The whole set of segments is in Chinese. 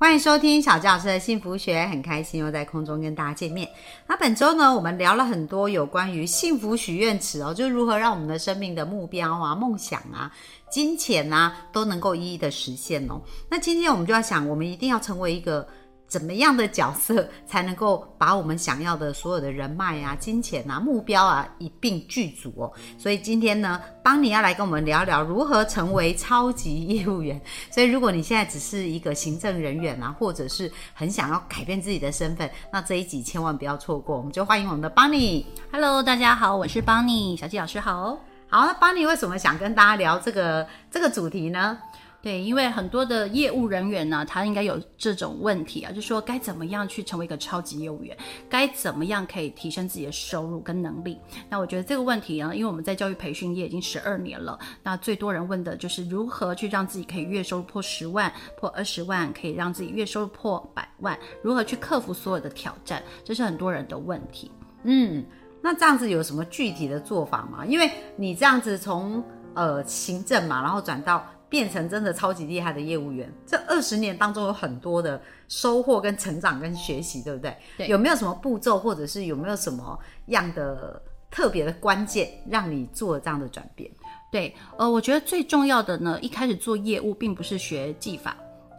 欢迎收听小教师的幸福学，很开心又在空中跟大家见面。那本周呢，我们聊了很多有关于幸福许愿池哦，就如何让我们的生命的目标啊、梦想啊、金钱啊都能够一一的实现哦。那今天我们就要想，我们一定要成为一个。怎么样的角色才能够把我们想要的所有的人脉啊、金钱啊、目标啊一并具足哦？所以今天呢，邦尼要来跟我们聊聊如何成为超级业务员。所以如果你现在只是一个行政人员啊，或者是很想要改变自己的身份，那这一集千万不要错过。我们就欢迎我们的邦尼。Hello，大家好，我是邦尼，小纪老师好。好，那邦尼为什么想跟大家聊这个这个主题呢？对，因为很多的业务人员呢，他应该有这种问题啊，就说该怎么样去成为一个超级业务员，该怎么样可以提升自己的收入跟能力。那我觉得这个问题呢，因为我们在教育培训业已经十二年了，那最多人问的就是如何去让自己可以月收入破十万、破二十万，可以让自己月收入破百万，如何去克服所有的挑战，这是很多人的问题。嗯，那这样子有什么具体的做法吗？因为你这样子从呃行政嘛，然后转到变成真的超级厉害的业务员，这二十年当中有很多的收获、跟成长、跟学习，对不对？对有没有什么步骤，或者是有没有什么样的特别的关键，让你做了这样的转变？对，呃，我觉得最重要的呢，一开始做业务并不是学技法，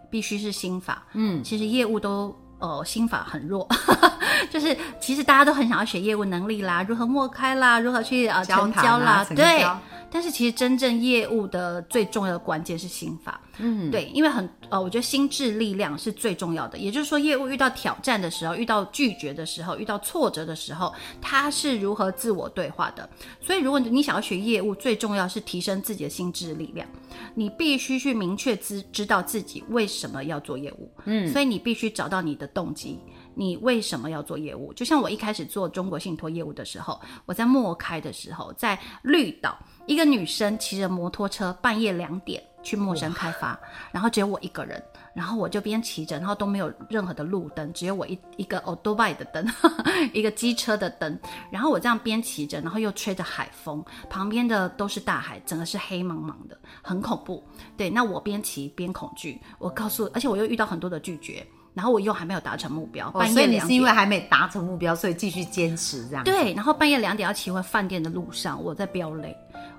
必须是心法。嗯，其实业务都呃心法很弱，就是其实大家都很想要学业务能力啦，如何默开啦，如何去呃成交啦，啊对。但是其实真正业务的最重要的关键是心法，嗯，对，因为很呃，我觉得心智力量是最重要的。也就是说，业务遇到挑战的时候，遇到拒绝的时候，遇到挫折的时候，他是如何自我对话的。所以，如果你想要学业务，最重要是提升自己的心智力量。你必须去明确知知道自己为什么要做业务，嗯，所以你必须找到你的动机。你为什么要做业务？就像我一开始做中国信托业务的时候，我在默开的时候，在绿岛，一个女生骑着摩托车，半夜两点去陌生开发，然后只有我一个人，然后我就边骑着，然后都没有任何的路灯，只有我一一个 o d o b i 的灯，一个机车的灯，然后我这样边骑着，然后又吹着海风，旁边的都是大海，整个是黑茫茫的，很恐怖。对，那我边骑边恐惧，我告诉，而且我又遇到很多的拒绝。然后我又还没有达成目标，哦，半所以你夜两点。是因为还没达成目标，所以继续坚持这样。，对，然后半夜两点要骑回饭店的路上，我在飙泪，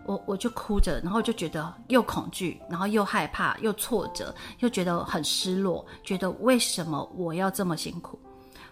我我就哭着，然后就觉得又恐惧，然后又害怕，又挫折，又觉得很失落，觉得为什么我要这么辛苦？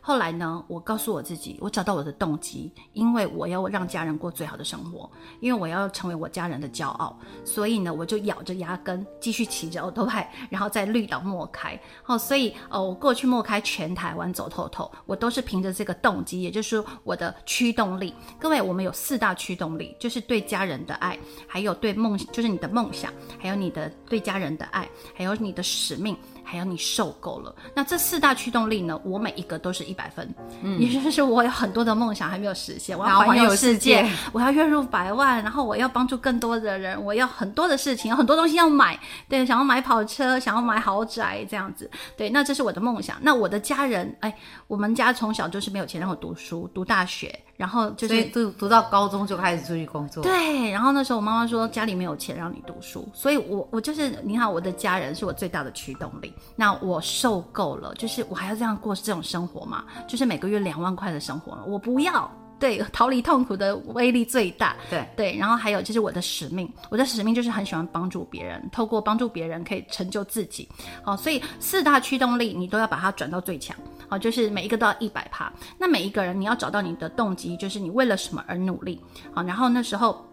后来呢，我告诉我自己，我找到我的动机，因为我要让家人过最好的生活，因为我要成为我家人的骄傲，所以呢，我就咬着牙根继续骑着欧都派，然后在绿岛莫开。哦，所以呃，我过去莫开全台湾走透透，我都是凭着这个动机，也就是我的驱动力。各位，我们有四大驱动力，就是对家人的爱，还有对梦，就是你的梦想，还有你的对家人的爱，还有你的使命。还有你受够了，那这四大驱动力呢？我每一个都是一百分，嗯，也就是我有很多的梦想还没有实现，我要环游世界，我要月入百万，然后我要帮助更多的人，我要很多的事情，有很多东西要买，对，想要买跑车，想要买豪宅这样子，对，那这是我的梦想。那我的家人，哎，我们家从小就是没有钱让我读书，读大学，然后就是读读到高中就开始出去工作。对，然后那时候我妈妈说家里没有钱让你读书，所以我我就是你看我的家人是我最大的驱动力。那我受够了，就是我还要这样过这种生活嘛？就是每个月两万块的生活，我不要。对，逃离痛苦的威力最大。对对，然后还有就是我的使命，我的使命就是很喜欢帮助别人，透过帮助别人可以成就自己。好，所以四大驱动力你都要把它转到最强。好，就是每一个都要一百趴。那每一个人你要找到你的动机，就是你为了什么而努力。好，然后那时候。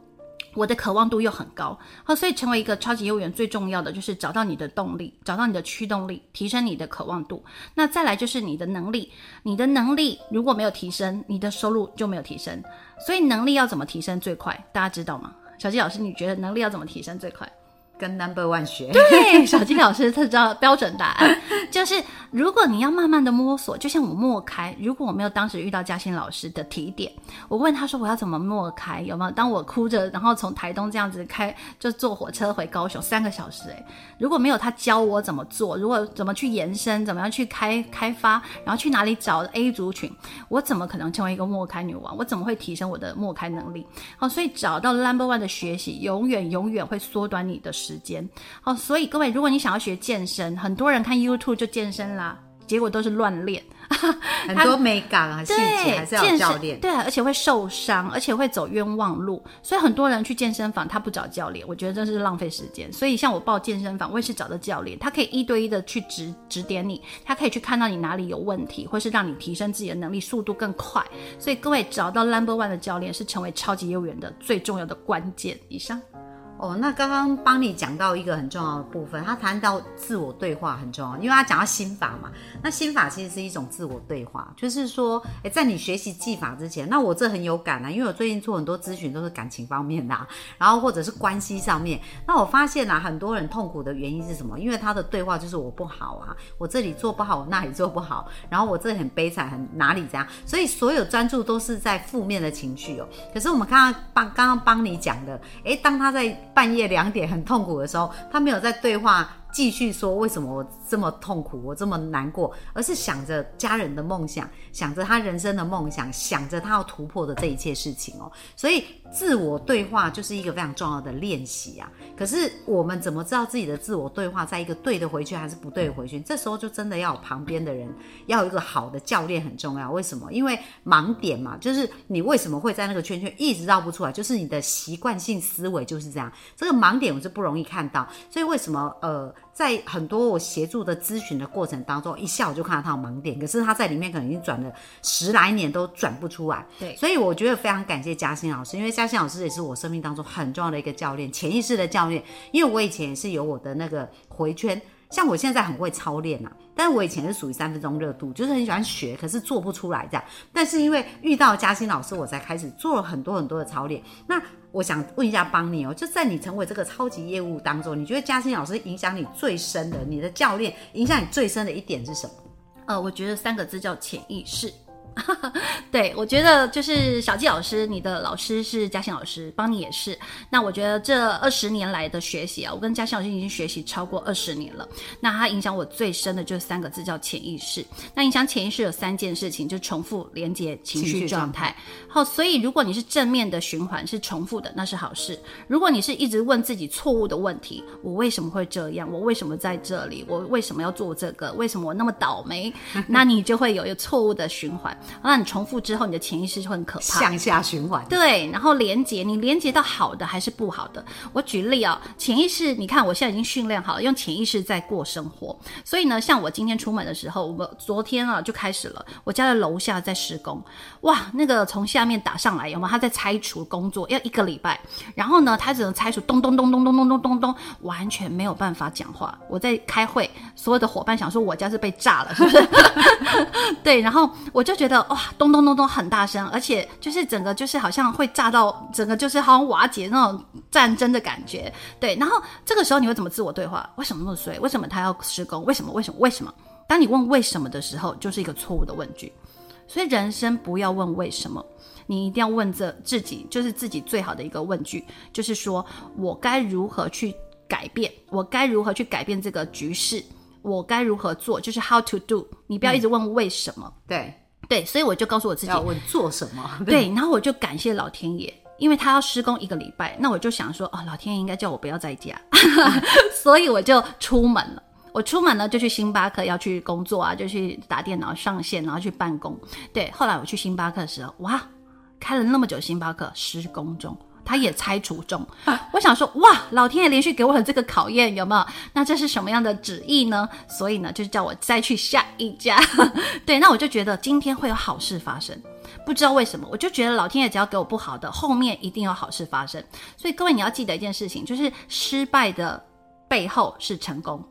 我的渴望度又很高，好，所以成为一个超级业务员最重要的就是找到你的动力，找到你的驱动力，提升你的渴望度。那再来就是你的能力，你的能力如果没有提升，你的收入就没有提升。所以能力要怎么提升最快？大家知道吗？小纪老师，你觉得能力要怎么提升最快？跟 Number One 学。对，小金老师他知道标准答案，就是如果你要慢慢的摸索，就像我默开，如果我没有当时遇到嘉欣老师的提点，我问他说我要怎么默开，有没有？当我哭着，然后从台东这样子开，就坐火车回高雄三个小时，诶，如果没有他教我怎么做，如果怎么去延伸，怎么样去开开发，然后去哪里找 A 族群，我怎么可能成为一个默开女王？我怎么会提升我的默开能力？好，所以找到 Number One 的学习，永远永远会缩短你的时间。哦，所以各位，如果你想要学健身，很多人看 YouTube 就健身啦。结果都是乱练，很 多美感啊细节还是要教练，对啊，而且会受伤，而且会走冤枉路，所以很多人去健身房他不找教练，我觉得这是浪费时间。所以像我报健身房，我也是找的教练，他可以一对一的去指指点你，他可以去看到你哪里有问题，或是让你提升自己的能力速度更快。所以各位找到 Number One 的教练是成为超级业务员的最重要的关键。以上。哦，那刚刚帮你讲到一个很重要的部分，他谈到自我对话很重要，因为他讲到心法嘛。那心法其实是一种自我对话，就是说，哎，在你学习技法之前，那我这很有感啊，因为我最近做很多咨询都是感情方面的，然后或者是关系上面。那我发现啊，很多人痛苦的原因是什么？因为他的对话就是我不好啊，我这里做不好，我那里做不好，然后我这很悲惨，很哪里这样，所以所有专注都是在负面的情绪哦。可是我们刚刚帮刚刚帮你讲的，哎，当他在。半夜两点很痛苦的时候，他没有在对话。继续说为什么我这么痛苦，我这么难过，而是想着家人的梦想，想着他人生的梦想，想着他要突破的这一切事情哦。所以自我对话就是一个非常重要的练习啊。可是我们怎么知道自己的自我对话在一个对的回去还是不对的回去？这时候就真的要有旁边的人，要有一个好的教练很重要。为什么？因为盲点嘛，就是你为什么会在那个圈圈一直绕不出来？就是你的习惯性思维就是这样。这个盲点我是不容易看到，所以为什么呃？在很多我协助的咨询的过程当中，一下我就看到他有盲点，可是他在里面可能已经转了十来年都转不出来。对，所以我觉得非常感谢嘉欣老师，因为嘉欣老师也是我生命当中很重要的一个教练，潜意识的教练。因为我以前也是有我的那个回圈，像我现在很会操练呐，但是我以前是属于三分钟热度，就是很喜欢学，可是做不出来这样。但是因为遇到嘉欣老师，我才开始做了很多很多的操练。那我想问一下，帮你哦，就在你成为这个超级业务当中，你觉得嘉欣老师影响你最深的，你的教练影响你最深的一点是什么？呃，我觉得三个字叫潜意识。对，我觉得就是小纪老师，你的老师是嘉欣老师，帮你也是。那我觉得这二十年来的学习啊，我跟嘉欣老师已经学习超过二十年了。那他影响我最深的就是三个字，叫潜意识。那影响潜意识有三件事情，就重复、连接、情绪状态。好，所以如果你是正面的循环是重复的，那是好事。如果你是一直问自己错误的问题，我为什么会这样？我为什么在这里？我为什么要做这个？为什么我那么倒霉？那你就会有一个错误的循环。那你重复之后，你的潜意识就很可怕，向下循环。对，然后连接，你连接到好的还是不好的？我举例啊，潜意识，你看我现在已经训练好了，用潜意识在过生活。所以呢，像我今天出门的时候，我昨天啊就开始了，我家的楼下在施工，哇，那个从下面打上来，有没有？他在拆除工作，要一个礼拜。然后呢，他只能拆除咚咚咚咚咚咚咚咚咚，完全没有办法讲话。我在开会，所有的伙伴想说我家是被炸了，是不是？对，然后我就觉得。哇，咚咚咚咚很大声，而且就是整个就是好像会炸到整个就是好像瓦解那种战争的感觉。对，然后这个时候你会怎么自我对话？为什么那么衰？为什么他要施工？为什么？为什么？为什么？当你问为什么的时候，就是一个错误的问句。所以人生不要问为什么，你一定要问这自己，就是自己最好的一个问句，就是说我该如何去改变？我该如何去改变这个局势？我该如何做？就是 how to do。你不要一直问为什么。对。对，所以我就告诉我自己要问做什么。对，然后我就感谢老天爷，因为他要施工一个礼拜，那我就想说，哦，老天爷应该叫我不要在家，所以我就出门了。我出门了就去星巴克要去工作啊，就去打电脑上线，然后去办公。对，后来我去星巴克的时候，哇，开了那么久，星巴克施工中。他也拆除中，我想说哇，老天爷连续给我了这个考验，有没有？那这是什么样的旨意呢？所以呢，就是叫我再去下一家。对，那我就觉得今天会有好事发生，不知道为什么，我就觉得老天爷只要给我不好的，后面一定有好事发生。所以各位你要记得一件事情，就是失败的背后是成功。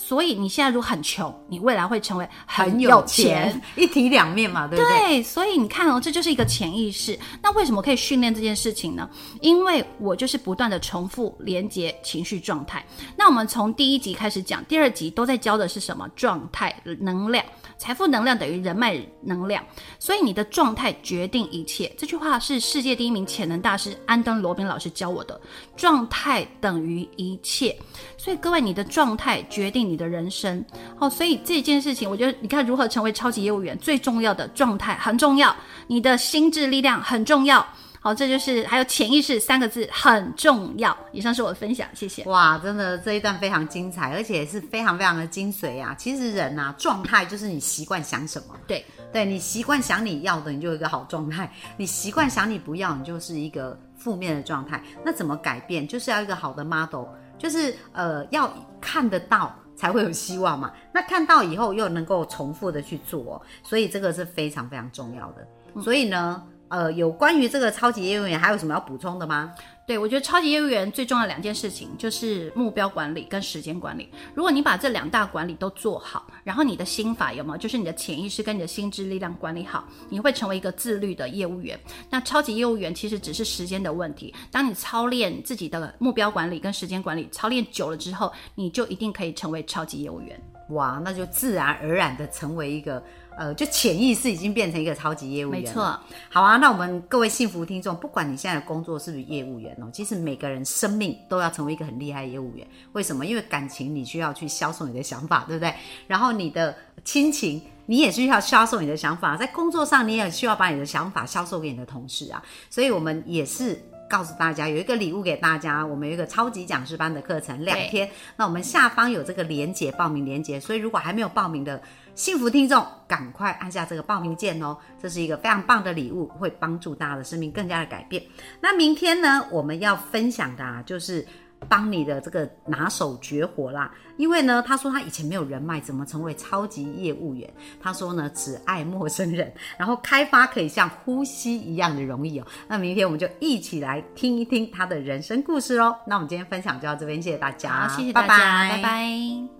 所以你现在如果很穷，你未来会成为很有有钱，一体两面嘛，对不对？对，所以你看哦，这就是一个潜意识。那为什么可以训练这件事情呢？因为我就是不断的重复连接情绪状态。那我们从第一集开始讲，第二集都在教的是什么？状态、能量、财富能量等于人脉能量。所以你的状态决定一切。这句话是世界第一名潜能大师安东罗宾老师教我的。状态等于一切。所以各位，你的状态决定你的人生。哦，所以这件事情，我觉得你看如何成为超级业务员，最重要的状态很重要，你的心智力量很重要。好，这就是还有潜意识三个字很重要。以上是我的分享，谢谢。哇，真的这一段非常精彩，而且是非常非常的精髓啊！其实人啊，状态就是你习惯想什么，对，对你习惯想你要的，你就有一个好状态；你习惯想你不要，你就是一个负面的状态。那怎么改变？就是要一个好的 model，就是呃要看得到才会有希望嘛。那看到以后又能够重复的去做哦，所以这个是非常非常重要的。所以呢，呃，有关于这个超级业务员还有什么要补充的吗？对，我觉得超级业务员最重要的两件事情就是目标管理跟时间管理。如果你把这两大管理都做好，然后你的心法有没有，就是你的潜意识跟你的心智力量管理好，你会成为一个自律的业务员。那超级业务员其实只是时间的问题。当你操练自己的目标管理跟时间管理，操练久了之后，你就一定可以成为超级业务员。哇，那就自然而然的成为一个。呃，就潜意识已经变成一个超级业务员。没错，好啊，那我们各位幸福听众，不管你现在的工作是不是业务员哦，其实每个人生命都要成为一个很厉害的业务员。为什么？因为感情你需要去销售你的想法，对不对？然后你的亲情你也需要销售你的想法，在工作上你也需要把你的想法销售给你的同事啊。所以我们也是告诉大家有一个礼物给大家，我们有一个超级讲师班的课程两天。那我们下方有这个连接报名连接，所以如果还没有报名的。幸福听众，赶快按下这个报名键哦！这是一个非常棒的礼物，会帮助大家的生命更加的改变。那明天呢，我们要分享的啊，就是帮你的这个拿手绝活啦。因为呢，他说他以前没有人脉，怎么成为超级业务员？他说呢，只爱陌生人，然后开发可以像呼吸一样的容易哦。那明天我们就一起来听一听他的人生故事喽。那我们今天分享就到这边，谢谢大家，好，谢谢大家，拜拜。